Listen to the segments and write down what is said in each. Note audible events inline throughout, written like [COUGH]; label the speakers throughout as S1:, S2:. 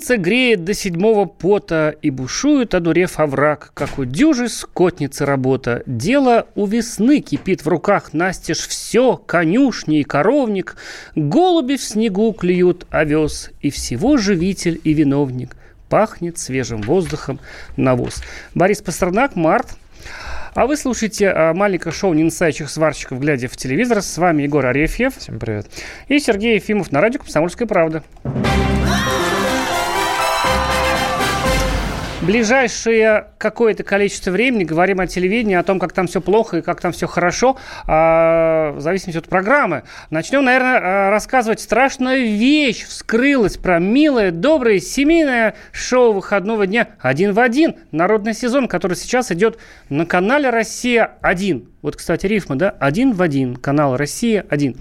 S1: Солнце греет до седьмого пота, и бушует, одурев овраг, как у дюжи скотницы работа. Дело у весны кипит в руках настежь все, конюшни и коровник, голуби в снегу клюют овес, и всего живитель и виновник. Пахнет свежим воздухом навоз. Борис Пастернак, март а вы слушаете а, маленькое шоу «Ненасающих сварщиков», глядя в телевизор. С вами Егор Арефьев.
S2: Всем привет.
S1: И Сергей Ефимов на радио «Комсомольская правда». Ближайшее какое-то количество времени говорим о телевидении, о том, как там все плохо и как там все хорошо, а, в зависимости от программы. Начнем, наверное, а, рассказывать. Страшная вещь вскрылась про милое, доброе, семейное шоу выходного дня «Один в один». Народный сезон, который сейчас идет на канале «Россия-1». Вот, кстати, рифма, да? «Один в один». Канал «Россия-1».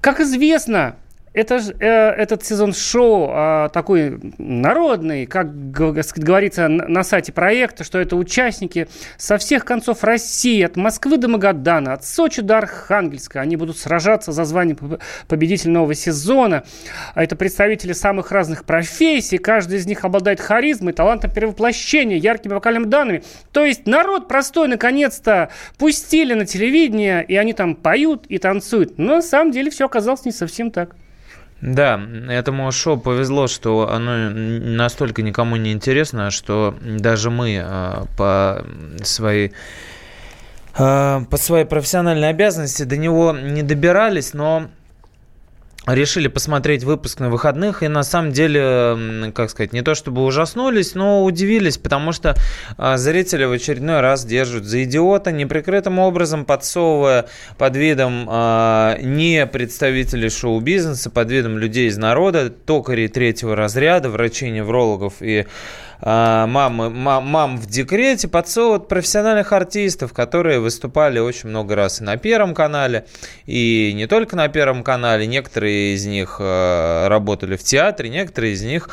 S1: Как известно, это, э, этот сезон шоу э, такой народный, как говорится на сайте проекта, что это участники со всех концов России, от Москвы до Магадана, от Сочи до Архангельска. Они будут сражаться за звание победителя нового сезона. А это представители самых разных профессий. Каждый из них обладает харизмой, талантом перевоплощения, яркими вокальными данными. То есть народ простой наконец-то пустили на телевидение, и они там поют и танцуют. Но на самом деле все оказалось не совсем так.
S2: Да, этому шоу повезло, что оно настолько никому не интересно, что даже мы а, по своей а, по своей профессиональной обязанности до него не добирались, но решили посмотреть выпуск на выходных и на самом деле, как сказать, не то чтобы ужаснулись, но удивились, потому что а, зрители в очередной раз держат за идиота, неприкрытым образом подсовывая под видом а, не представителей шоу-бизнеса, под видом людей из народа, токарей третьего разряда, врачей, неврологов и мамы, мам, мам в декрете подсовывают профессиональных артистов, которые выступали очень много раз и на Первом канале, и не только на Первом канале. Некоторые из них а, работали в театре, некоторые из них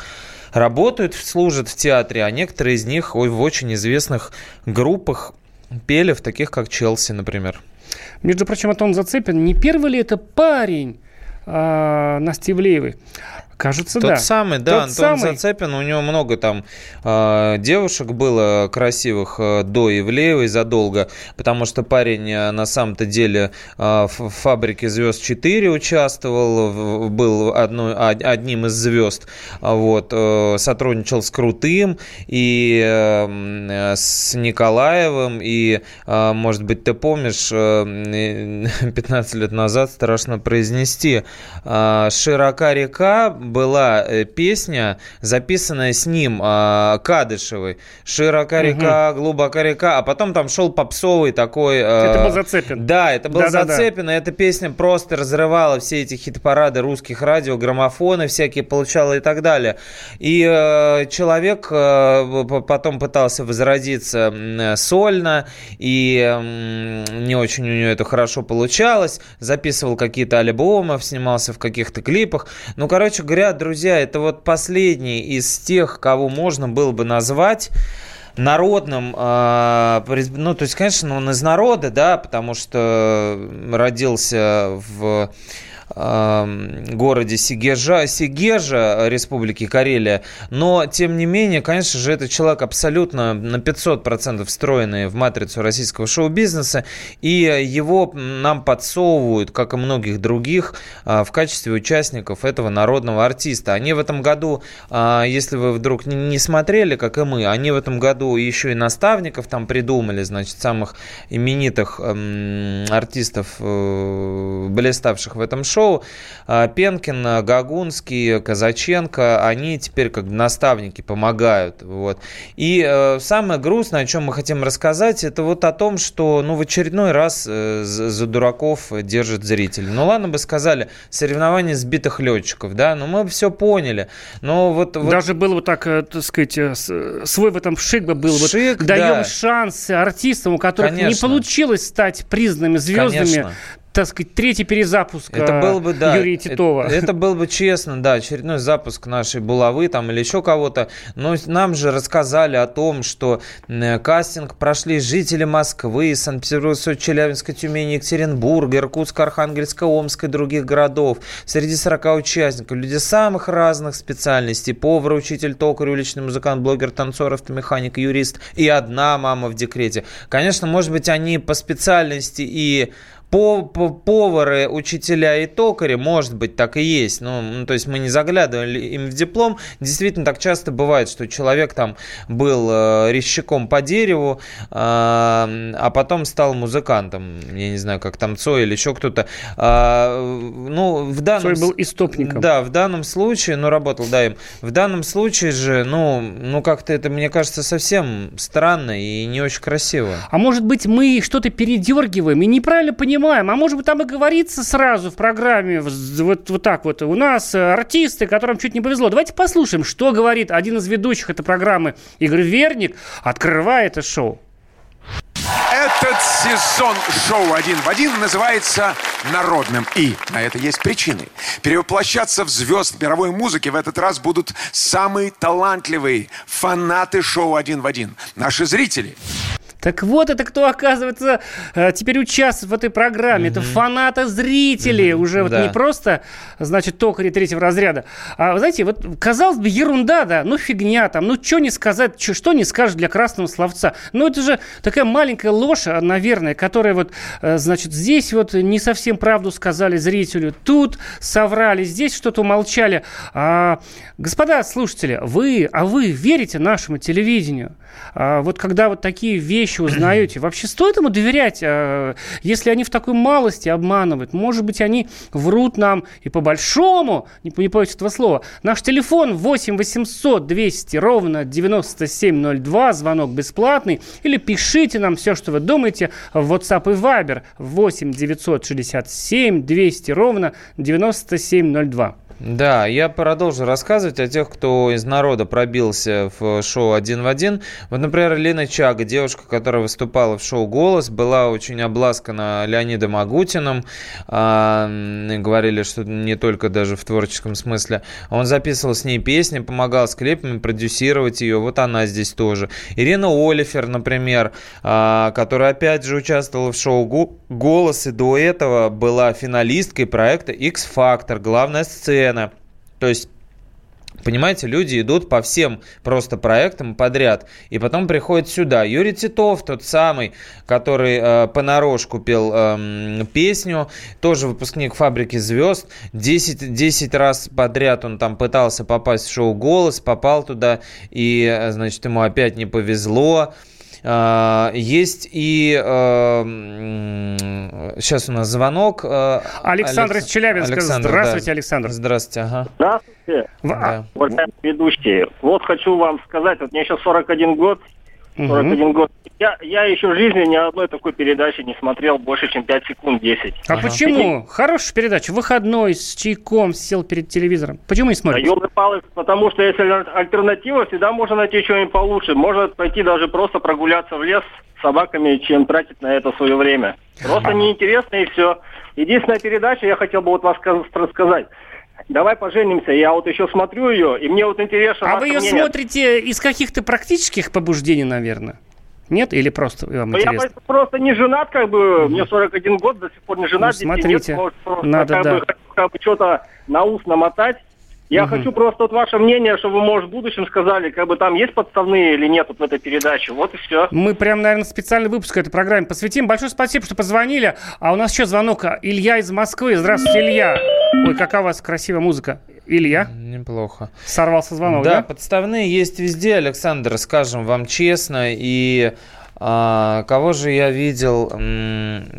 S2: работают, служат в театре, а некоторые из них в очень известных группах пели, в таких как Челси, например.
S1: Между прочим, Антон Зацепин, не первый ли это парень э, Насти? Кажется,
S2: Тот
S1: да.
S2: самый, да, Тот Антон самый. Зацепин, у него много там э, девушек было красивых э, до Ивлеевой задолго, потому что парень э, на самом-то деле э, в фабрике звезд 4 участвовал, в, был одной, одним из звезд, вот, э, сотрудничал с Крутым и э, с Николаевым, и, э, может быть, ты помнишь, э, 15 [LAUGHS] лет назад страшно произнести, э, «Широка река» была э, песня, записанная с ним, э, Кадышевой. «Широка река, угу. глубока река», а потом там шел попсовый такой...
S1: Э, это был Зацепин.
S2: Да, это был да, Зацепин, и эта песня просто разрывала все эти хит-парады русских радио, граммофоны всякие получала и так далее. И э, человек потом пытался возродиться сольно, и не очень у него это хорошо получалось, записывал какие-то альбомы, снимался в каких-то клипах. Ну, короче говоря, говоря, друзья, это вот последний из тех, кого можно было бы назвать народным, э, ну, то есть, конечно, он из народа, да, потому что родился в городе Сигежа, Сигежа Республики Карелия. Но, тем не менее, конечно же, это человек абсолютно на 500% встроенный в матрицу российского шоу-бизнеса. И его нам подсовывают, как и многих других, а, в качестве участников этого народного артиста. Они в этом году, а, если вы вдруг не смотрели, как и мы, они в этом году еще и наставников там придумали, значит, самых именитых артистов, э, блиставших в этом шоу шоу. А, Пенкин, Гагунский, Казаченко, они теперь как наставники помогают. Вот. И э, самое грустное, о чем мы хотим рассказать, это вот о том, что ну, в очередной раз э, за дураков держит зритель. Ну ладно бы сказали, соревнования сбитых летчиков, да, но мы все поняли. Но вот, вот...
S1: Даже был вот так, э, так сказать, свой в этом шик бы был. Шик, вот, даем да. шанс артистам, у которых Конечно. не получилось стать признанными звездами, Конечно так сказать, третий перезапуск это был бы, да, Юрия Титова.
S2: Это, это был бы честно, да, очередной запуск нашей булавы там или еще кого-то. Но нам же рассказали о том, что кастинг прошли жители Москвы, Санкт-Петербурга, Челябинска, Тюмени, Екатеринбурга, Иркутска, Архангельска, Омска и других городов. Среди 40 участников люди самых разных специальностей. Повар, учитель, токарь, уличный музыкант, блогер, танцор, автомеханик, юрист и одна мама в декрете. Конечно, может быть, они по специальности и повары, учителя и токари, может быть, так и есть. Ну, ну, то есть мы не заглядывали им в диплом. Действительно, так часто бывает, что человек там был э, резчиком по дереву, э, а потом стал музыкантом. Я не знаю, как там Цой или еще кто-то. Э, ну, в данном...
S1: Цой был истопником.
S2: Да, в данном случае, ну, работал, да, им. В данном случае же, ну, ну как-то это, мне кажется, совсем странно и не очень красиво.
S1: А может быть, мы что-то передергиваем и неправильно понимаем, понимаем. А может быть, там и говорится сразу в программе вот, вот так вот. У нас э, артисты, которым чуть не повезло. Давайте послушаем, что говорит один из ведущих этой программы Игорь Верник, открывая это шоу.
S3: Этот сезон шоу «Один в один» называется «Народным». И на это есть причины. Перевоплощаться в звезд мировой музыки в этот раз будут самые талантливые фанаты шоу «Один в один». Наши зрители.
S1: Так вот, это кто, оказывается, э, теперь участвует в этой программе. Mm-hmm. Это фанаты, зрители. Mm-hmm. Уже вот да. не просто, значит, токари третьего разряда. А, знаете, вот, казалось бы, ерунда, да, ну фигня там, ну что не сказать, что, что не скажешь для красного словца. Ну это же такая маленькая ложь, наверное, которая вот, э, значит, здесь вот не совсем правду сказали зрителю, тут соврали, здесь что-то умолчали. А, господа слушатели, вы, а вы верите нашему телевидению? А, вот когда вот такие вещи узнаете, вообще стоит ему доверять, а, если они в такой малости обманывают? Может быть, они врут нам и по большому, не, не этого слова. Наш телефон 8 800 200 ровно 9702, звонок бесплатный. Или пишите нам все, что вы думаете в WhatsApp и Viber 8 967 200 ровно 9702.
S2: Да, я продолжу рассказывать о тех, кто из народа пробился в шоу «Один в один». Вот, например, Лена Чага, девушка, которая выступала в шоу «Голос», была очень обласкана Леонидом Агутиным. А, говорили, что не только даже в творческом смысле. Он записывал с ней песни, помогал с клипами продюсировать ее. Вот она здесь тоже. Ирина Олифер, например, а, которая опять же участвовала в шоу «Голос» и до этого была финалисткой проекта «X-Factor», главная сцена сцена. То есть Понимаете, люди идут по всем просто проектам подряд, и потом приходят сюда. Юрий Титов, тот самый, который э, понарошку пел э, песню, тоже выпускник «Фабрики звезд». 10, 10 раз подряд он там пытался попасть в шоу «Голос», попал туда, и, э, значит, ему опять не повезло. А, есть и сейчас у нас звонок.
S1: Александр Алекс... из Челябинска. Александр, Здравствуйте, да. Александр.
S2: Здравствуйте. Ага.
S4: Здравствуйте. Да. Уважаемые ведущие. Вот хочу вам сказать, вот мне сейчас 41 год, 41 угу. год. Я, я еще в жизни ни одной такой передачи не смотрел больше, чем 5 секунд 10.
S1: А ага. почему? Хорошая передача. Выходной с чайком сел перед телевизором. Почему не смотрите?
S4: Да, потому что если альтернатива, всегда можно найти что-нибудь получше. Можно пойти даже просто прогуляться в лес с собаками, чем тратить на это свое время. Просто ага. неинтересно и все. Единственная передача, я хотел бы вот вас рассказать давай поженимся. Я вот еще смотрю ее, и мне вот интересно...
S1: А вы ее мнение. смотрите из каких-то практических побуждений, наверное? Нет? Или просто вам
S4: интересно? Я просто не женат, как бы, мне 41 год, до сих пор не женат.
S1: Ну, смотрите, нет,
S4: просто, надо, как да. Бы, как бы что-то на ус намотать. Я угу. хочу просто вот ваше мнение, чтобы вы, может, в будущем сказали, как бы там есть подставные или нет вот в этой передаче. Вот и все.
S1: Мы прям, наверное, специальный выпуск этой программе посвятим. Большое спасибо, что позвонили. А у нас еще звонок. Илья из Москвы. Здравствуйте, Илья. Ой, какая у вас красивая музыка. Илья?
S2: Неплохо.
S1: Сорвался звонок, да?
S2: Да, подставные есть везде, Александр, скажем вам честно. И а, кого же я видел,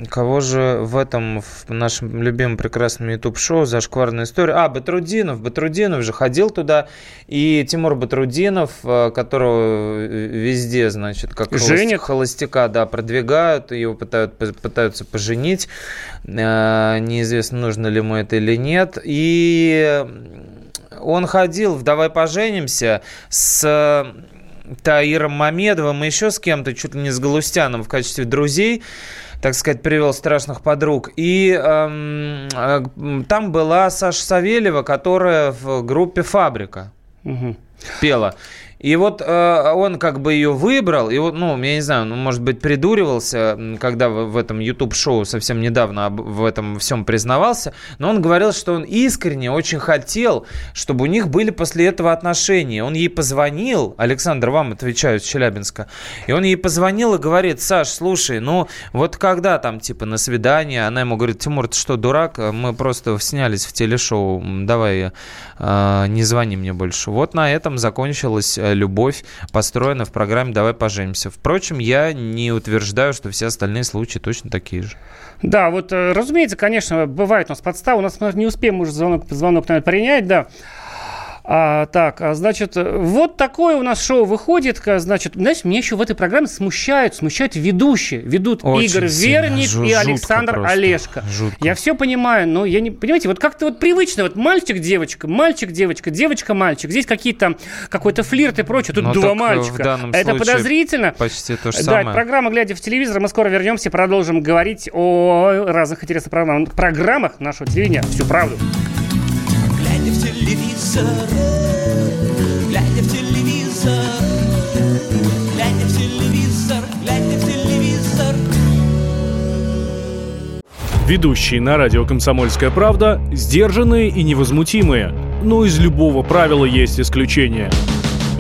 S2: кого же в этом, в нашем любимом прекрасном YouTube-шоу «Зашкварная история»? А, Батрудинов. Батрудинов же ходил туда. И Тимур Батрудинов, а, которого везде, значит, как
S1: Женят.
S2: холостяка, да, продвигают, его пытают, пытаются поженить. А, неизвестно, нужно ли ему это или нет. И он ходил в «Давай поженимся» с Таиром Мамедовым и еще с кем-то, чуть ли не с Галустяном в качестве друзей. так сказать, привел страшных подруг. И эм, э, там была Саша Савельева, которая в группе «Фабрика» угу. пела. И вот э, он как бы ее выбрал, и вот, ну, я не знаю, ну, может быть, придуривался, когда в, в этом YouTube-шоу совсем недавно об, в этом всем признавался, но он говорил, что он искренне очень хотел, чтобы у них были после этого отношения. Он ей позвонил, Александр, вам отвечаю с Челябинска, и он ей позвонил и говорит, Саш, слушай, ну, вот когда там, типа, на свидание, она ему говорит, Тимур, ты что, дурак? Мы просто снялись в телешоу, давай э, не звони мне больше. Вот на этом закончилась э, любовь построена в программе «Давай поженимся». Впрочем, я не утверждаю, что все остальные случаи точно такие же.
S1: Да, вот, э, разумеется, конечно, бывает у нас подстава. У нас мы не успеем уже звонок, звонок наверное, принять, да. А, так, а, значит, вот такое у нас шоу выходит. Значит, знаешь, меня еще в этой программе смущают, смущают ведущие. Ведут Очень Игорь Верник Жу- и Александр просто. Олешко. Жутко. Я все понимаю, но я не... Понимаете, вот как-то вот привычно, вот мальчик-девочка, мальчик-девочка, девочка-мальчик. Здесь какие-то, какой-то флирт и прочее. Тут но два мальчика. Это подозрительно.
S2: Почти то же да, самое.
S1: Да, программа «Глядя в телевизор». Мы скоро вернемся продолжим говорить о разных интересных программах нашего телевидения. Всю правду телевизор, глядя в телевизор, глядя в телевизор, глядя в телевизор. Ведущие на радио «Комсомольская правда» сдержанные и невозмутимые. Но из любого правила есть исключение –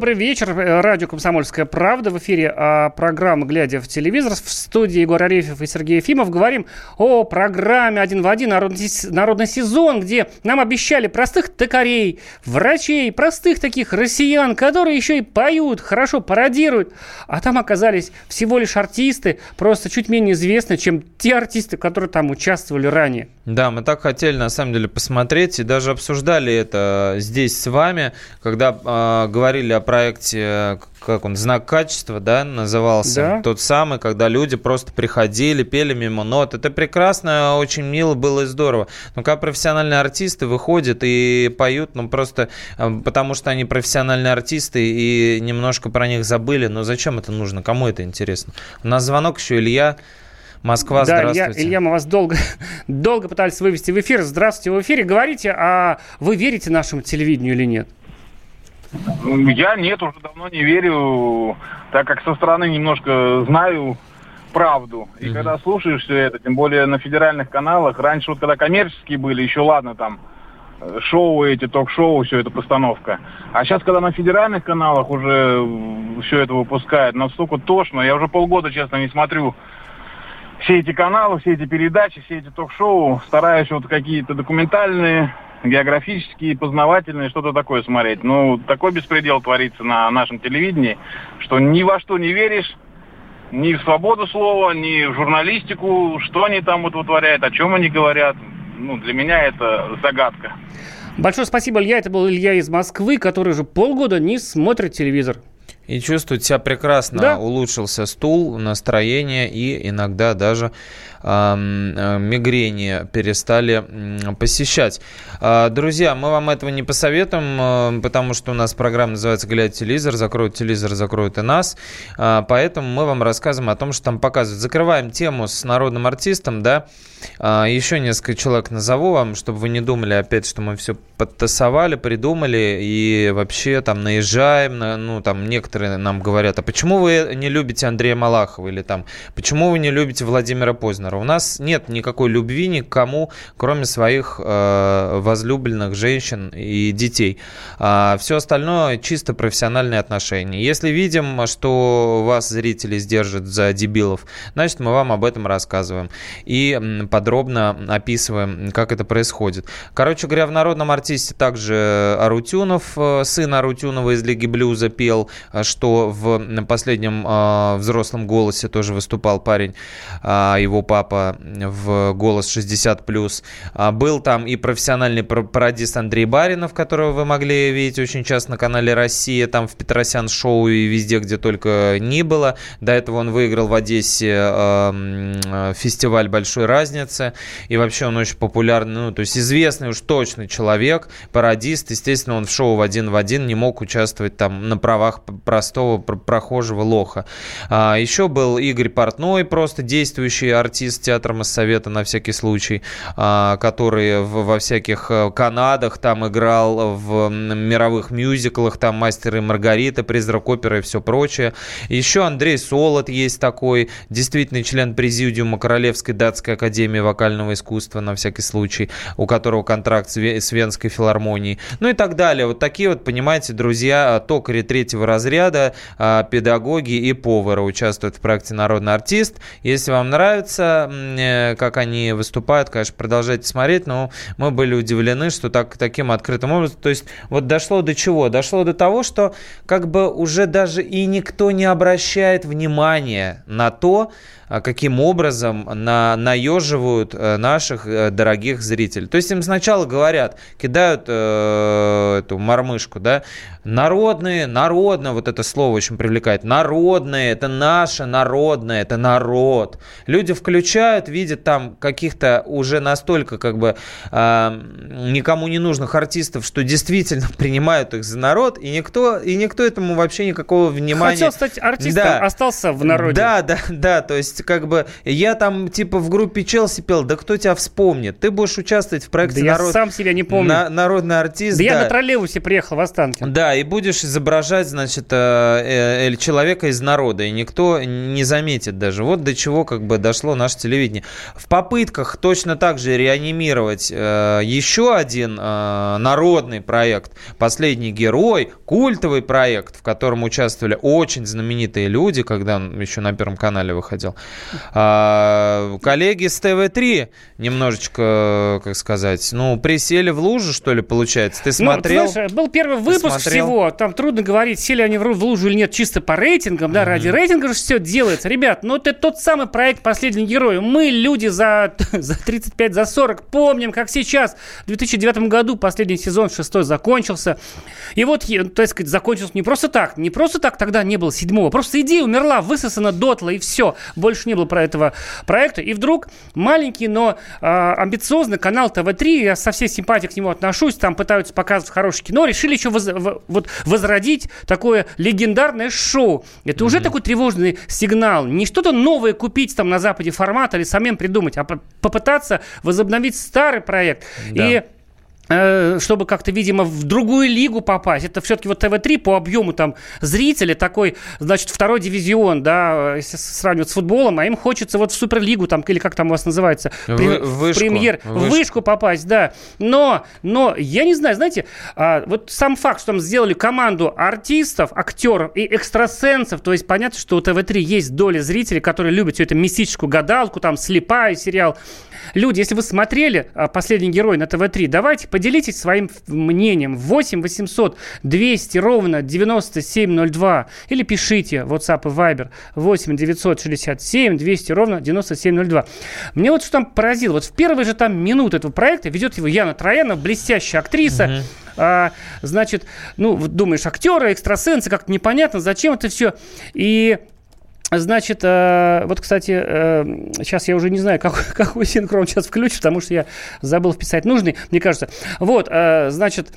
S1: Добрый вечер. Радио «Комсомольская правда». В эфире а, программа «Глядя в телевизор». В студии Егор Арефьев и Сергей Ефимов. Говорим о программе «Один в один. Народный, народный сезон», где нам обещали простых токарей, врачей, простых таких россиян, которые еще и поют, хорошо пародируют. А там оказались всего лишь артисты, просто чуть менее известны, чем те артисты, которые там участвовали ранее.
S2: Да, мы так хотели, на самом деле, посмотреть и даже обсуждали это здесь с вами, когда э, говорили о проекте, как он, «Знак качества», да, назывался, да. тот самый, когда люди просто приходили, пели мимо нот. Это прекрасно, очень мило было и здорово. Но когда профессиональные артисты выходят и поют, ну, просто э, потому что они профессиональные артисты и немножко про них забыли, но зачем это нужно, кому это интересно? У нас звонок еще Илья. Москва, да, здравствуйте.
S1: Илья, Илья, мы вас долго, [LAUGHS] долго пытались вывести в эфир. Здравствуйте, в эфире. Говорите, а вы верите нашему телевидению или нет?
S5: Я нет, уже давно не верю, так как со стороны немножко знаю правду. И mm-hmm. когда слушаешь все это, тем более на федеральных каналах, раньше вот когда коммерческие были, еще ладно там, шоу эти, ток-шоу, все это постановка. А сейчас, когда на федеральных каналах уже все это выпускают, настолько тошно, я уже полгода, честно, не смотрю все эти каналы, все эти передачи, все эти ток-шоу, стараюсь вот какие-то документальные, географические, познавательные, что-то такое смотреть. Ну, такой беспредел творится на нашем телевидении, что ни во что не веришь, ни в свободу слова, ни в журналистику, что они там вот вытворяют, о чем они говорят. Ну, для меня это загадка.
S1: Большое спасибо, Илья. Это был Илья из Москвы, который уже полгода не смотрит телевизор.
S2: И чувствует себя прекрасно. Да. Улучшился стул, настроение и иногда даже э, мигрени перестали посещать. Э, друзья, мы вам этого не посоветуем, э, потому что у нас программа называется «Глядь телевизор», закроют телевизор, закроют и нас. Э, поэтому мы вам рассказываем о том, что там показывают. Закрываем тему с народным артистом, да. Э, еще несколько человек назову вам, чтобы вы не думали опять, что мы все подтасовали, придумали и вообще там наезжаем на, ну, там некоторые некоторые нам говорят, а почему вы не любите Андрея Малахова или там, почему вы не любите Владимира Познера? У нас нет никакой любви ни к кому, кроме своих э, возлюбленных женщин и детей. А все остальное чисто профессиональные отношения. Если видим, что вас зрители сдержат за дебилов, значит, мы вам об этом рассказываем и подробно описываем, как это происходит. Короче говоря, в народном артисте также Арутюнов, э, сын Арутюнова из Лиги Блюза пел, э, что в последнем э, взрослом голосе тоже выступал парень, а его папа в «Голос 60+.» а Был там и профессиональный пародист Андрей Баринов, которого вы могли видеть очень часто на канале «Россия», там в Петросян шоу и везде, где только ни было. До этого он выиграл в Одессе фестиваль «Большой разницы», и вообще он очень популярный, ну, то есть известный уж точно человек, пародист, естественно, он в шоу в один в один не мог участвовать там на правах простого прохожего лоха. А, еще был Игорь Портной, просто действующий артист театра Моссовета на всякий случай, а, который в, во всяких э, Канадах там играл в мировых мюзиклах, там «Мастер и Маргарита», «Призрак оперы» и все прочее. Еще Андрей Солод есть такой, действительный член президиума Королевской датской академии вокального искусства, на всякий случай, у которого контракт с Венской филармонией. Ну и так далее. Вот такие вот, понимаете, друзья, токари третьего разряда, а, педагоги и повары участвуют в проекте «Народный артист». Если вам нравится, э, как они выступают, конечно, продолжайте смотреть, но мы были удивлены, что так, таким открытым образом, то есть вот дошло до чего? Дошло до того, что как бы уже даже и никто не обращает внимания на то, каким образом на, наеживают э, наших э, дорогих зрителей. То есть им сначала говорят, кидают э, эту мормышку, да, народные, народно, вот это слово очень привлекает, народные, это наше народное, это народ. Люди включают, видят там каких-то уже настолько как бы э, никому не нужных артистов, что действительно [LAUGHS] принимают их за народ, и никто, и никто этому вообще никакого внимания...
S1: Хотел стать артистом, да. остался в народе.
S2: Да, да, да, то есть как бы я там типа в группе Челси пел, да кто тебя вспомнит? Ты будешь участвовать в проекте
S1: да народ... я сам себя не помню.
S2: На, народный артист.
S1: Да, да я на троллейбусе приехал в Останкино.
S2: Да, и будешь изображать, значит, э, э, человека из народа, и никто не заметит даже. Вот до чего как бы дошло наше телевидение. В попытках точно так же реанимировать э, еще один народный проект «Последний герой», культовый проект, в котором участвовали очень знаменитые люди, когда он еще на Первом канале выходил. А, коллеги с ТВ-3 немножечко, как сказать, ну, присели в лужу, что ли, получается? Ты смотрел? Ну, знаешь,
S1: был первый выпуск всего, там трудно говорить, сели они в лужу или нет, чисто по рейтингам, да, mm-hmm. ради рейтинга же все делается. Ребят, ну это тот самый проект «Последний герой». Мы, люди за, [LAUGHS] за 35, за 40, помним, как сейчас, в 2009 году последний сезон, шестой, закончился. И вот, то есть, закончился не просто так, не просто так тогда не было седьмого, просто идея умерла, высосана дотла, и все. Больше не было про этого проекта. И вдруг маленький, но э, амбициозный канал ТВ-3, я со всей симпатией к нему отношусь, там пытаются показывать хорошее кино, решили еще воз, вот возродить такое легендарное шоу. Это mm-hmm. уже такой тревожный сигнал. Не что-то новое купить там на Западе формат или самим придумать, а попытаться возобновить старый проект. Да. И чтобы как-то, видимо, в другую лигу попасть. Это все-таки вот ТВ-3 по объему там зрителей такой, значит, второй дивизион, да, если сравнивать с футболом, а им хочется вот в Суперлигу там, или как там у вас называется,
S2: Вы, вышку,
S1: премьер, вышку. в вышку попасть, да. Но, но, я не знаю, знаете, а, вот сам факт, что там сделали команду артистов, актеров и экстрасенсов, то есть понятно, что у ТВ-3 есть доля зрителей, которые любят всю эту мистическую гадалку, там, слепая сериал. Люди, если вы смотрели а, «Последний герой» на ТВ-3, давайте Поделитесь своим мнением. 8 800 200 ровно 9702. Или пишите WhatsApp и Viber 8 967 200 ровно 9702. Мне вот что там поразило. Вот в первые же там минуты этого проекта ведет его Яна Троянова, блестящая актриса. Угу. А, значит, ну, думаешь, актеры, экстрасенсы, как-то непонятно, зачем это все. И Значит, э, вот, кстати, э, сейчас я уже не знаю, [LAUGHS] какой, какой синхрон сейчас включу, потому что я забыл вписать нужный, мне кажется. Вот, э, значит,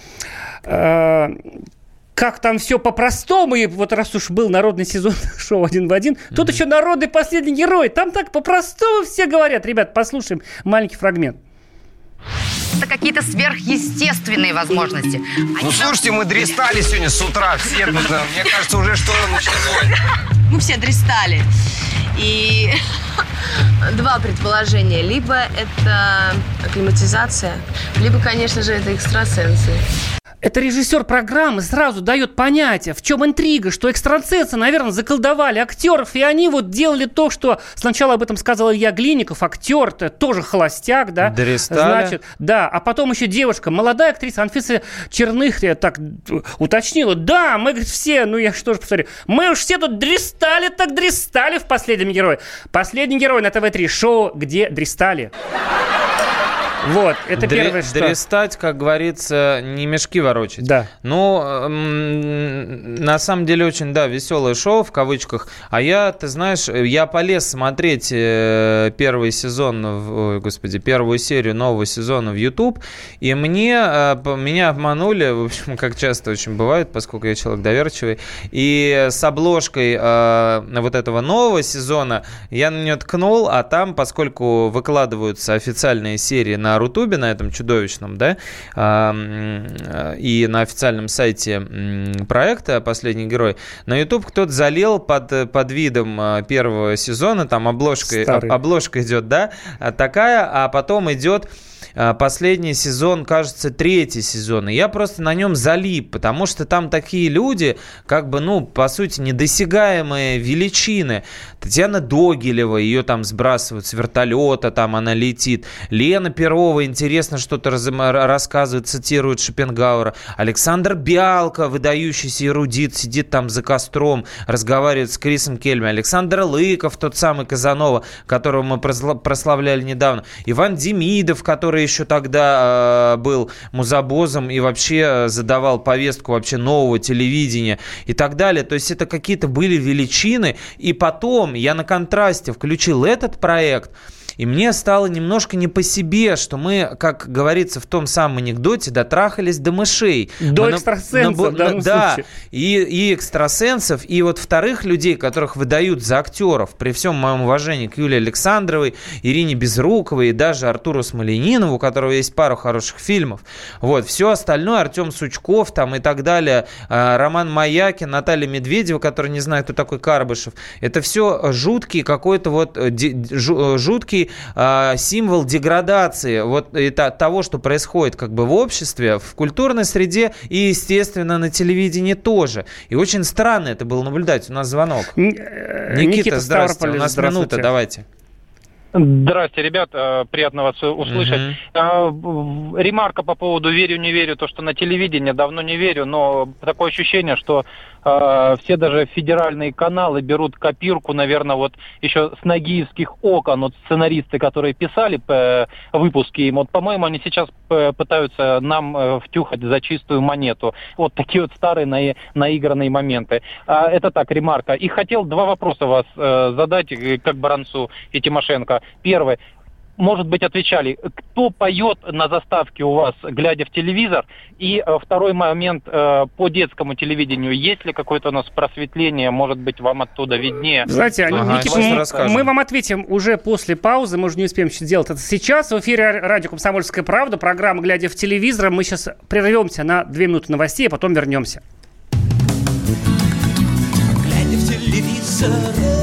S1: как там все по-простому, и вот раз уж был народный сезон [LAUGHS] шоу один в один, mm-hmm. тут еще народный последний герой, там так по-простому все говорят. Ребят, послушаем маленький фрагмент.
S6: Это какие-то сверхъестественные возможности.
S7: Они ну, слушайте, мы дристали сегодня с утра все. Мне кажется, уже что-то началось. [LAUGHS]
S6: Мы все дристали. И [LAUGHS] два предположения. Либо это акклиматизация, либо, конечно же, это экстрасенсы.
S1: Это режиссер программы сразу дает понятие, в чем интрига, что экстрасенсы, наверное, заколдовали актеров, и они вот делали то, что сначала об этом сказал Илья Глиников, актер -то, тоже холостяк, да?
S2: Дристали.
S1: Значит, да, а потом еще девушка, молодая актриса Анфиса Черных, я так уточнила, да, мы говорит, все, ну я что же повторю, мы уж все тут дристали, так дристали в последнем герое. Последний герой на ТВ-3, шоу «Где дристали». Вот, это Дре- первое, что...
S2: Дрестать, как говорится, не мешки ворочать.
S1: Да.
S2: Ну, м- на самом деле, очень, да, веселое шоу, в кавычках. А я, ты знаешь, я полез смотреть э, первый сезон, ой, господи, первую серию нового сезона в YouTube, и мне, э, меня обманули, в общем, [LAUGHS] как часто очень бывает, поскольку я человек доверчивый, и с обложкой э, вот этого нового сезона я на нее ткнул, а там, поскольку выкладываются официальные серии на Рутубе, на этом чудовищном, да, и на официальном сайте проекта «Последний герой», на YouTube кто-то залил под, под видом а, первого сезона, там обложка, обложка идет, да, а такая, а потом идет последний сезон, кажется, третий сезон. И я просто на нем залип, потому что там такие люди, как бы, ну, по сути, недосягаемые величины. Татьяна Догилева, ее там сбрасывают с вертолета, там она летит. Лена Перова, интересно, что-то раз, рассказывает, цитирует Шопенгауэра. Александр Биалко, выдающийся эрудит, сидит там за костром, разговаривает с Крисом Кельми. Александр Лыков, тот самый Казанова, которого мы прославляли недавно. Иван Демидов, который еще тогда э, был музабозом и вообще э, задавал повестку вообще нового телевидения и так далее. То есть это какие-то были величины. И потом я на контрасте включил этот проект – и мне стало немножко не по себе, что мы, как говорится в том самом анекдоте, дотрахались до мышей.
S1: До мы экстрасенсов, на, на,
S2: Да, и, и экстрасенсов, и вот вторых людей, которых выдают за актеров, при всем моем уважении к Юлии Александровой, Ирине Безруковой и даже Артуру Смоленинову, у которого есть пару хороших фильмов. Вот, все остальное, Артем Сучков там и так далее, а, Роман Маякин, Наталья Медведева, который не знает, кто такой Карбышев. Это все жуткий какой-то вот, э, э, символ деградации вот это, того, что происходит как бы в обществе, в культурной среде и, естественно, на телевидении тоже. И очень странно это было наблюдать. У нас звонок. Э, Никита, Никита здравствуйте. У нас минута, давайте.
S8: Здравствуйте, ребят, э, приятно вас услышать. Угу. Ремарка по поводу верю-не верю, то, что на телевидении давно не верю, но такое ощущение, что э, все даже федеральные каналы берут копирку, наверное, вот еще с нагиевских окон, вот сценаристы, которые писали по выпуски им, вот, по-моему, они сейчас пытаются нам втюхать за чистую монету. Вот такие вот старые на, наигранные моменты. А, это так, ремарка. И хотел два вопроса вас задать, как Баранцу и Тимошенко. Первый. Может быть, отвечали, кто поет на заставке у вас, глядя в телевизор? И э, второй момент э, по детскому телевидению. Есть ли какое-то у нас просветление? Может быть, вам оттуда виднее?
S1: Знаете, ага, Никита, мы, мы вам ответим уже после паузы. Мы уже не успеем сделать это сейчас. В эфире радио «Комсомольская правда». Программа «Глядя в телевизор». Мы сейчас прервемся на две минуты новостей, а потом вернемся. Глядя в телевизор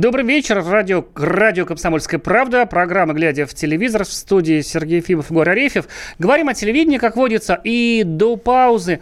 S1: Добрый вечер. Радио, радио «Комсомольская правда». Программа «Глядя в телевизор» в студии Сергей Фимов и Горя Арефьев. Говорим о телевидении, как водится. И до паузы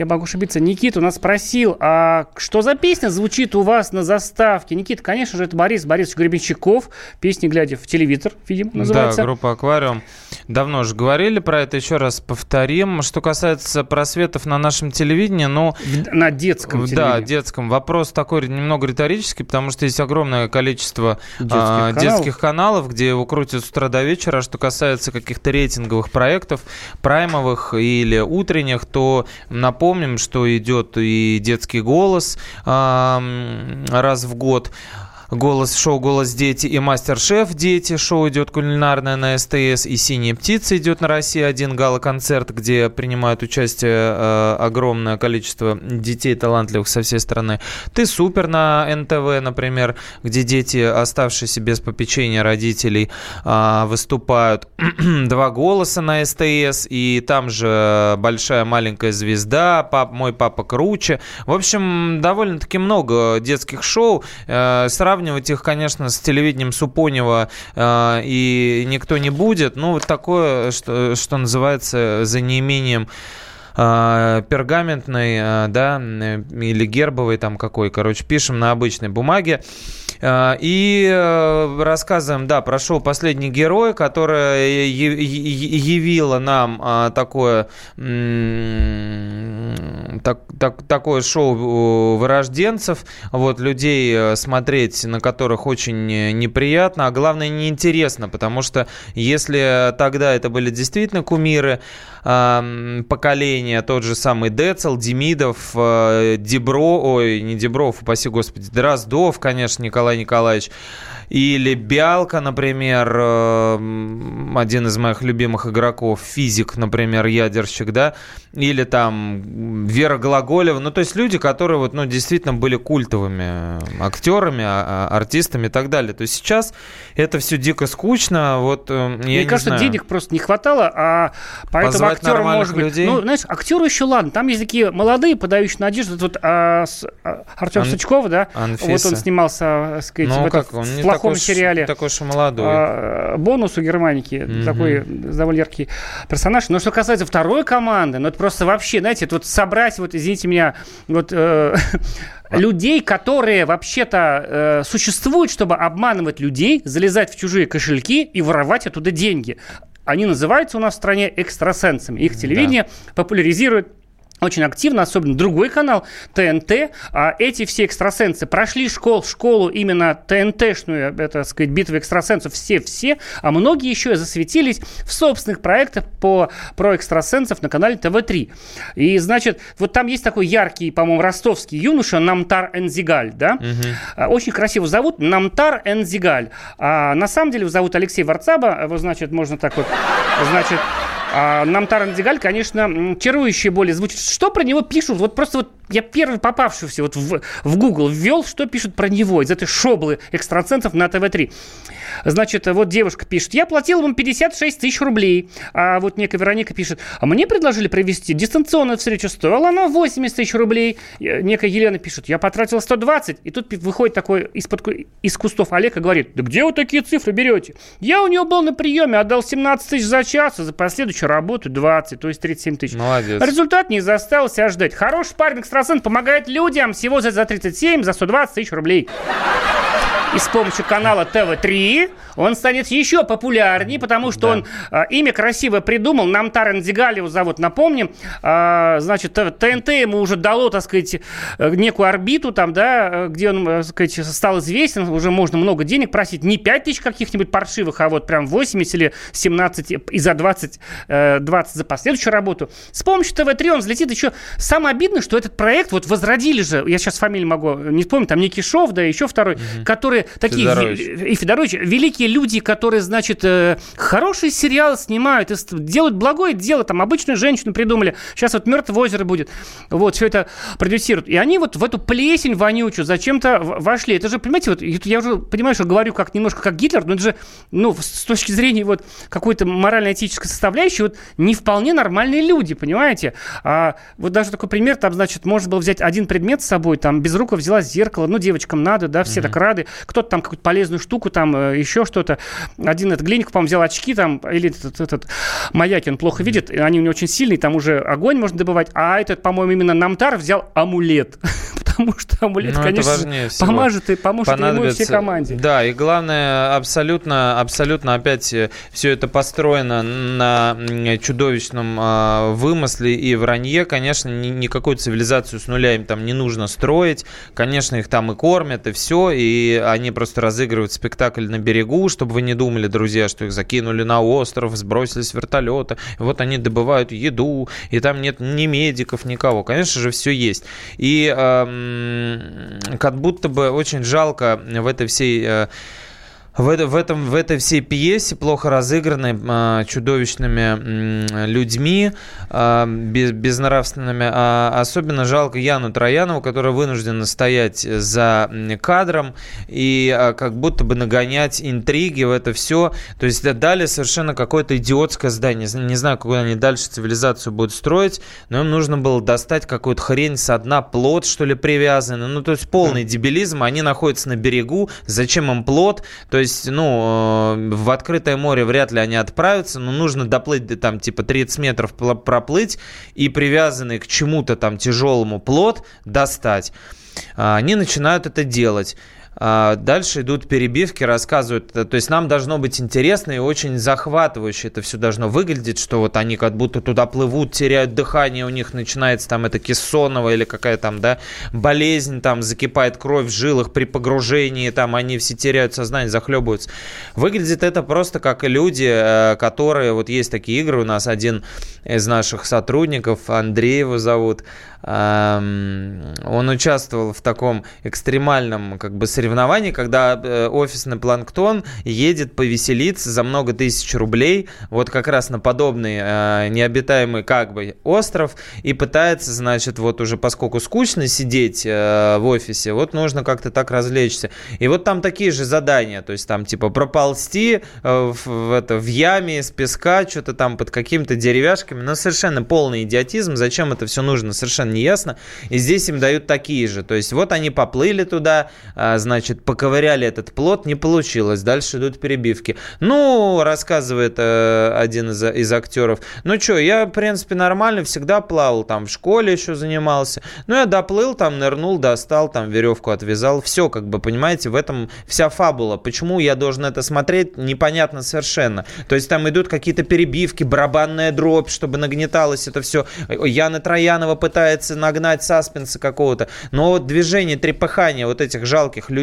S1: я могу ошибиться, Никита у нас спросил, а что за песня звучит у вас на заставке? Никита, конечно же, это Борис Борисович Гребенщиков. Песня «Глядя в телевизор», видимо, называется.
S2: Да, группа «Аквариум». Давно уже говорили про это, еще раз повторим. Что касается просветов на нашем телевидении, ну...
S1: На детском телевидении.
S2: Да, детском. Вопрос такой немного риторический, потому что есть огромное количество детских, а, каналов. детских каналов, где его крутят с утра до вечера. А что касается каких-то рейтинговых проектов, праймовых или утренних, то напомним, что идет и детский голос раз в год голос шоу «Голос дети» и «Мастер-шеф дети». Шоу идет кулинарное на СТС. И «Синяя птица» идет на России. Один гала-концерт, где принимают участие э, огромное количество детей талантливых со всей страны. «Ты супер» на НТВ, например, где дети, оставшиеся без попечения родителей, э, выступают. [CLEARS THROAT] Два голоса на СТС. И там же «Большая маленькая звезда», пап, «Мой папа круче». В общем, довольно-таки много детских шоу. Э, сравнивать сравнивать их, конечно, с телевидением Супонева э, и никто не будет. Ну, вот такое, что, что называется, за неимением э, пергаментной, э, да, или гербовой там какой, короче, пишем на обычной бумаге. Э, и э, рассказываем, да, про шоу «Последний герой», которое явило нам э, такое, так, так, такое шоу вырожденцев, вот, людей смотреть, на которых очень неприятно, а главное неинтересно, потому что если тогда это были действительно кумиры, поколения, тот же самый Децл, Демидов, Дебро, ой, не Дебров, упаси господи, Дроздов, конечно, Николай Николаевич. Или Биалка, например, э, один из моих любимых игроков, физик, например, ядерщик, да, или там Вера Глаголева, ну, то есть люди, которые вот, ну, действительно были культовыми актерами, а, а, артистами и так далее. То есть сейчас это все дико скучно, вот э,
S1: Мне кажется,
S2: знаю.
S1: денег просто не хватало, а поэтому Актеры, может быть,
S2: людей.
S1: ну, знаешь, актеры еще ладно, там есть такие молодые, подающие надежду, тут а, с, а, Артем Ан... Сачков, да,
S2: Анфиса.
S1: вот он снимался, так сказать,
S2: ну,
S1: в,
S2: как, он
S1: в плохом
S2: такой
S1: сериале.
S2: такой же молодой.
S1: А, бонус у Германики, mm-hmm. такой довольно яркий персонаж. Но что касается второй команды, ну, это просто вообще, знаете, вот собрать, вот, извините меня, вот... Э, людей, которые вообще-то э, существуют, чтобы обманывать людей, залезать в чужие кошельки и воровать оттуда деньги. Они называются у нас в стране экстрасенсами. Их телевидение да. популяризирует очень активно, особенно другой канал, ТНТ. А эти все экстрасенсы прошли школ, школу именно ТНТшную, это, так сказать, битву экстрасенсов все-все, а многие еще засветились в собственных проектах по, про экстрасенсов на канале ТВ-3. И, значит, вот там есть такой яркий, по-моему, ростовский юноша Намтар Энзигаль, да? Угу. Очень красиво зовут Намтар Энзигаль. А на самом деле его зовут Алексей Варцаба, его, значит, можно так вот, значит, а, нам Таран Дигаль, конечно, чарующее более звучит. Что про него пишут? Вот просто вот я первый попавшийся вот в, в Google ввел, что пишут про него из этой шоблы экстрацентов на ТВ-3. Значит, вот девушка пишет, я платила вам 56 тысяч рублей. А вот некая Вероника пишет, а мне предложили провести дистанционную встречу, стоила она 80 тысяч рублей. Некая Елена пишет, я потратила 120. И тут выходит такой из-под, из кустов Олег и говорит, да где вы такие цифры берете? Я у него был на приеме, отдал 17 тысяч за час, а за последующую работу 20, то есть 37 тысяч.
S2: Молодец.
S1: Результат не заставил себя ждать. Хороший парень экстрасенс помогает людям всего за, за 37, за 120 тысяч рублей. И с помощью канала ТВ-3 он станет еще популярнее, потому что да. он а, имя красиво придумал. Нам Тарен Зигаль зовут, напомним. А, значит, ТНТ ему уже дало, так сказать, некую орбиту там, да, где он, так сказать, стал известен. Уже можно много денег просить. Не 5 тысяч каких-нибудь паршивых, а вот прям 80 или 17 и за 20, 20 э, за последующую работу. С помощью ТВ-3 он взлетит еще. Самое обидное, что этот проект вот возродили же, я сейчас фамилию могу не вспомнить, там Никишов, да, еще второй, угу. которые которые такие... Федорович. И Федорович. Великие люди, которые, значит, э, хороший сериал снимают, делают благое дело, там, обычную женщину придумали. Сейчас вот «Мертвое озеро» будет. Вот, все это продюсируют. И они вот в эту плесень вонючую зачем-то вошли. Это же, понимаете, вот я уже понимаю, что говорю как немножко как Гитлер, но это же, ну, с точки зрения вот какой-то морально-этической составляющей, вот не вполне нормальные люди, понимаете? А вот даже такой пример, там, значит, можно было взять один предмет с собой, там, без рук взяла зеркало, ну, девочкам надо, да, все mm-hmm. так рады кто-то там какую-то полезную штуку, там э, еще что-то. Один этот Глиник, по-моему, взял очки там, или этот, этот Маяки, он плохо видит, они у него очень сильные, там уже огонь можно добывать, а этот, по-моему, именно Намтар взял амулет. [LAUGHS] Потому что амулет,
S2: Ну,
S1: конечно, поможет и поможет ему всей команде.
S2: Да, и главное, абсолютно, абсолютно опять все это построено на чудовищном а, вымысле и вранье. Конечно, ни- никакую цивилизацию с нуля им там не нужно строить. Конечно, их там и кормят, и все. И они просто разыгрывают спектакль на берегу, чтобы вы не думали, друзья, что их закинули на остров, сбросили с вертолета. Вот они добывают еду, и там нет ни медиков, никого. Конечно же, все есть. И эм, как будто бы очень жалко в этой всей э, в, в этом, в этой всей пьесе, плохо разыгранной а, чудовищными людьми, а, без- безнравственными, а, особенно жалко Яну Троянову, которая вынуждена стоять за кадром и как будто бы нагонять интриги в это все. То есть да, дали совершенно какое-то идиотское здание. Не зн- Не знаю, какую они дальше цивилизацию будут строить, но им нужно было достать какую-то хрень со дна, плод, что ли, привязанный. Ну, то есть полный дебилизм. Они находятся на берегу. Зачем им плод? То есть, ну, э, в открытое море вряд ли они отправятся, но нужно доплыть до там типа 30 метров проплыть и привязанный к чему-то там тяжелому плод достать. А, Они начинают это делать. А, Дальше идут перебивки, рассказывают. э, То есть нам должно быть интересно и очень захватывающе это все должно выглядеть, что вот они как будто туда плывут, теряют дыхание, у них начинается там это кессонова или какая там, да, болезнь, там закипает кровь в жилах при погружении, там они все теряют сознание, захлебываются. Выглядит это просто как люди, э, которые, вот есть такие игры, у нас один из наших сотрудников, Андрей его зовут, он участвовал в таком экстремальном как бы соревновании, когда э, офисный планктон едет повеселиться за много тысяч рублей, вот как раз на подобный э, необитаемый как бы остров, и пытается, значит, вот уже поскольку скучно сидеть э, в офисе, вот нужно как-то так развлечься. И вот там такие же задания, то есть там типа проползти э, в, в это, в яме из песка, что-то там под какими-то деревяшками, но совершенно полный идиотизм, зачем это все нужно, совершенно не ясно. И здесь им дают такие же, то есть вот они поплыли туда, а, значит, поковыряли этот плод, не получилось, дальше идут перебивки. Ну, рассказывает э, один из, из актеров, ну что, я, в принципе, нормально, всегда плавал, там в школе еще занимался, ну, я доплыл, там нырнул, достал, там веревку отвязал, все, как бы, понимаете, в этом вся фабула. Почему я должен это смотреть, непонятно совершенно. То есть там идут какие-то перебивки, барабанная дробь, чтобы нагнеталось это все. Яна Троянова пытается нагнать саспенса какого-то. Но вот движение, трепыхание вот этих жалких людей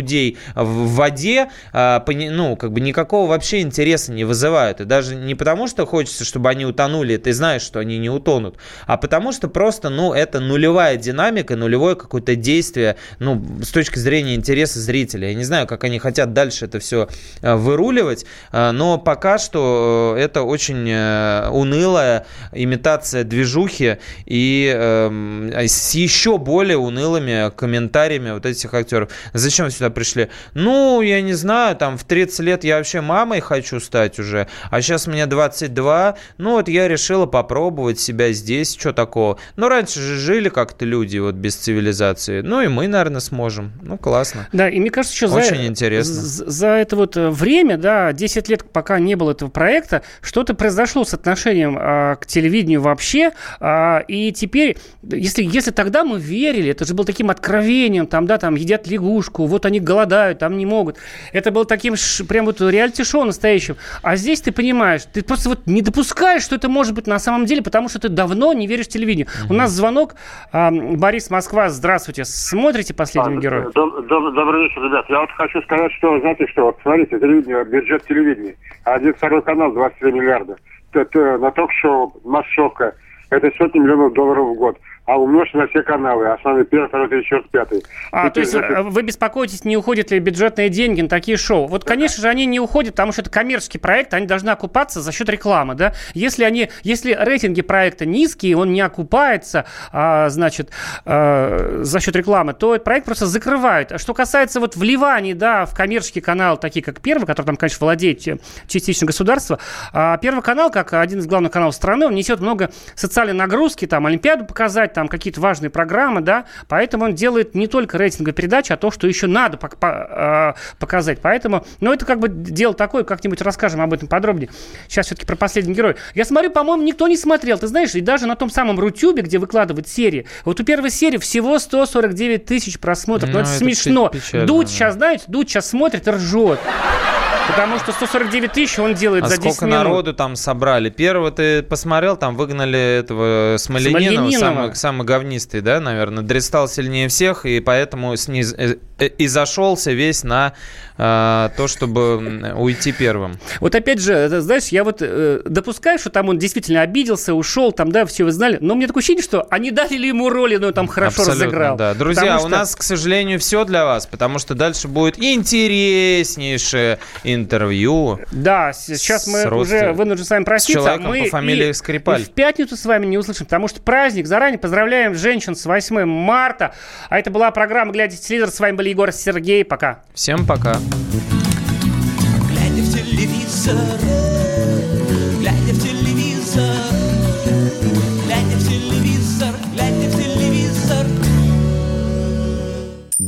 S2: в воде, а, ну, как бы никакого вообще интереса не вызывают. И даже не потому, что хочется, чтобы они утонули, ты знаешь, что они не утонут, а потому что просто, ну, это нулевая динамика, нулевое какое-то действие, ну, с точки зрения интереса зрителя. Я не знаю, как они хотят дальше это все выруливать, а, но пока что э, это очень э, унылая имитация движухи и эм, с еще более унылыми комментариями вот этих актеров. Зачем вы сюда пришли? Ну, я не знаю, там в 30 лет я вообще мамой хочу стать уже, а сейчас мне 22, ну вот я решила попробовать себя здесь, что такого. Ну, раньше же жили как-то люди вот без цивилизации, ну и мы, наверное, сможем. Ну, классно.
S1: Да, и мне кажется, что за,
S2: Очень интересно.
S1: з- за это вот э, время, да, 10 лет, пока не было этого проекта, что-то произошло с отношением а, к телевидению вообще. а, и теперь, если, если тогда мы верили, это же было таким откровением, там, да, там едят лягушку, вот они голодают, там не могут. Это было таким ш- прям вот реалити-шоу настоящим. А здесь ты понимаешь, ты просто вот не допускаешь, что это может быть на самом деле, потому что ты давно не веришь телевидению. У нас звонок. а, Борис Москва, здравствуйте. Смотрите «Последнего героя»?
S9: Доб- доб- Добрый вечер, ребят. Я вот хочу сказать, что, знаете что, вот смотрите, телевидение, бюджет телевидения. Один второй канал 23 миллиарда. Это на ток-шоу, массовка. Это сотни миллионов долларов в год. А умножьте на все каналы. Основной первый, второй, третий, четвертый, пятый.
S1: А,
S9: И
S1: то есть
S9: значит,
S1: э, вы беспокоитесь, не уходят ли бюджетные деньги на такие шоу? Вот, конечно же, они не уходят, потому что это коммерческий проект, они должны окупаться за счет рекламы, да? Если они, если рейтинги проекта низкие, он не окупается, а, значит, э, за счет рекламы, то этот проект просто закрывают. А что касается вот вливаний, да, в коммерческий канал, такие как Первый, который там, конечно, владеет э, частично государство, а Первый канал, как один из главных каналов страны, он несет много социальной нагрузки, там, Олимпиаду показать, там какие-то важные программы, да, поэтому он делает не только рейтинговые передачи, а то, что еще надо а, показать. Поэтому, ну, это как бы дело такое, как-нибудь расскажем об этом подробнее. Сейчас все-таки про последний герой. Я смотрю, по-моему, никто не смотрел. Ты знаешь, и даже на том самом Рутюбе, где выкладывают серии, вот у первой серии всего 149 тысяч просмотров. Ну, ну это, это смешно. Печально, Дудь да. сейчас, знаете, Дудь сейчас смотрит и ржет. Потому что 149 тысяч он делает а за 10
S2: сколько минут. народу там собрали? Первого ты посмотрел, там выгнали этого Смоленинова, самый, самый говнистый, да, наверное. Дристал сильнее всех, и поэтому сниз... Э, э, и зашелся весь на э, то, чтобы уйти первым.
S1: Вот опять же, знаешь, я вот э, допускаю, что там он действительно обиделся, ушел, там, да, все вы знали, но мне такое ощущение, что они дали ему роли, но он там хорошо Абсолютно, разыграл.
S2: Да. Друзья, что... у нас, к сожалению, все для вас, потому что дальше будет интереснейшее интервью.
S1: Да, сейчас мы род... уже вынуждены с вами проститься.
S2: С человеком
S1: мы
S2: по фамилии
S1: и,
S2: Скрипаль.
S1: И в пятницу с вами не услышим, потому что праздник. Заранее поздравляем женщин с 8 марта. А это была программа «Глядя телевизор». С вами были Егор Сергей. Пока.
S2: Всем пока.
S10: Глядя в телевизор,